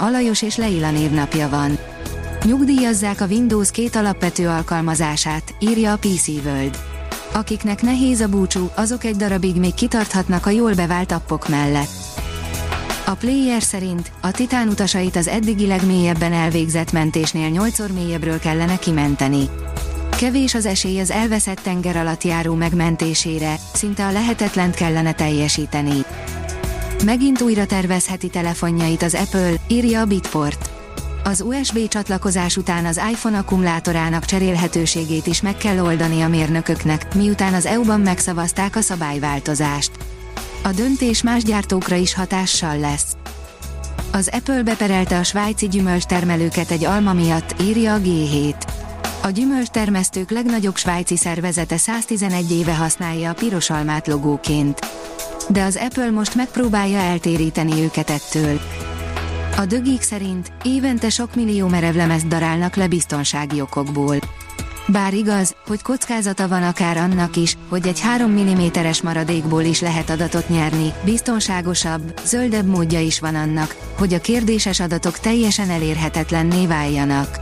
Alajos és Leila névnapja van. Nyugdíjazzák a Windows két alapvető alkalmazását, írja a PC World. Akiknek nehéz a búcsú, azok egy darabig még kitarthatnak a jól bevált appok mellett. A player szerint a titán utasait az eddigi legmélyebben elvégzett mentésnél 8 mélyebbről kellene kimenteni. Kevés az esély az elveszett tenger alatt járó megmentésére, szinte a lehetetlent kellene teljesíteni. Megint újra tervezheti telefonjait az Apple, írja a Bitport. Az USB csatlakozás után az iPhone akkumulátorának cserélhetőségét is meg kell oldani a mérnököknek, miután az EU-ban megszavazták a szabályváltozást. A döntés más gyártókra is hatással lesz. Az Apple beperelte a svájci gyümölcstermelőket egy alma miatt, írja a G7. A gyümölcstermesztők legnagyobb svájci szervezete 111 éve használja a piros almát logóként de az Apple most megpróbálja eltéríteni őket ettől. A dögik szerint évente sok millió merevlemezt darálnak le biztonsági okokból. Bár igaz, hogy kockázata van akár annak is, hogy egy 3 mm-es maradékból is lehet adatot nyerni, biztonságosabb, zöldebb módja is van annak, hogy a kérdéses adatok teljesen elérhetetlenné váljanak.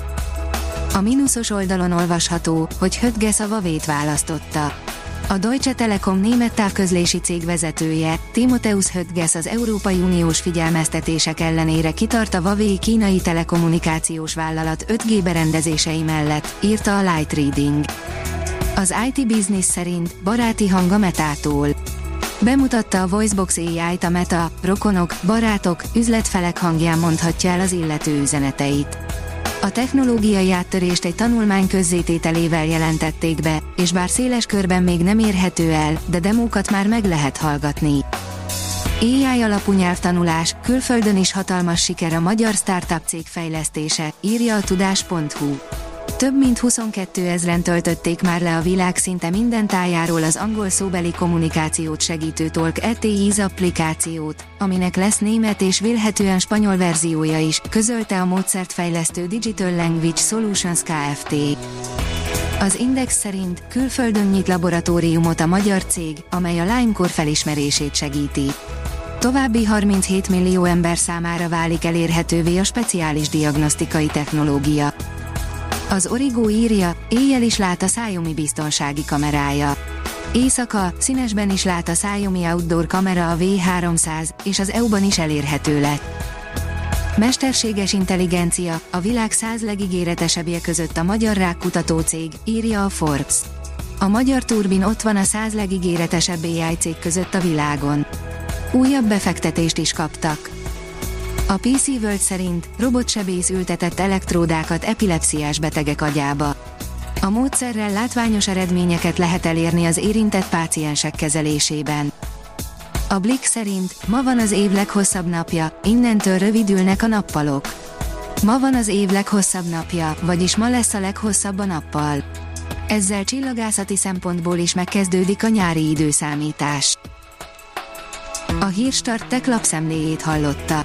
A mínuszos oldalon olvasható, hogy Hötge szavavét választotta. A Deutsche Telekom német távközlési cég vezetője, Timotheus Höttges az Európai Uniós figyelmeztetések ellenére kitart a Huawei kínai telekommunikációs vállalat 5G berendezései mellett, írta a Light Reading. Az IT Business szerint baráti hang a Metától. Bemutatta a Voicebox AI-t a Meta, rokonok, barátok, üzletfelek hangján mondhatja el az illető üzeneteit. A technológiai áttörést egy tanulmány közzétételével jelentették be, és bár széles körben még nem érhető el, de demókat már meg lehet hallgatni. AI alapú nyelvtanulás, külföldön is hatalmas siker a magyar startup cég fejlesztése, írja a tudás.hu. Több mint 22 ezren töltötték már le a világ szinte minden tájáról az angol szóbeli kommunikációt segítő Talk ETIZ applikációt, aminek lesz német és vélhetően spanyol verziója is, közölte a módszert fejlesztő Digital Language Solutions Kft. Az Index szerint külföldön nyit laboratóriumot a magyar cég, amely a Lyme-kor felismerését segíti. További 37 millió ember számára válik elérhetővé a speciális diagnosztikai technológia. Az Origo írja, éjjel is lát a Xiaomi biztonsági kamerája. Éjszaka, színesben is lát a Xiaomi Outdoor kamera a V300, és az EU-ban is elérhető lett. Mesterséges intelligencia, a világ száz legígéretesebbje között a magyar rákkutató cég, írja a Forbes. A magyar turbin ott van a száz legígéretesebb AI cég között a világon. Újabb befektetést is kaptak. A PC World szerint robotsebész ültetett elektródákat epilepsziás betegek agyába. A módszerrel látványos eredményeket lehet elérni az érintett páciensek kezelésében. A Blick szerint ma van az év leghosszabb napja, innentől rövidülnek a nappalok. Ma van az év leghosszabb napja, vagyis ma lesz a leghosszabb a nappal. Ezzel csillagászati szempontból is megkezdődik a nyári időszámítás. A Hírstart tech lapszemléjét hallotta.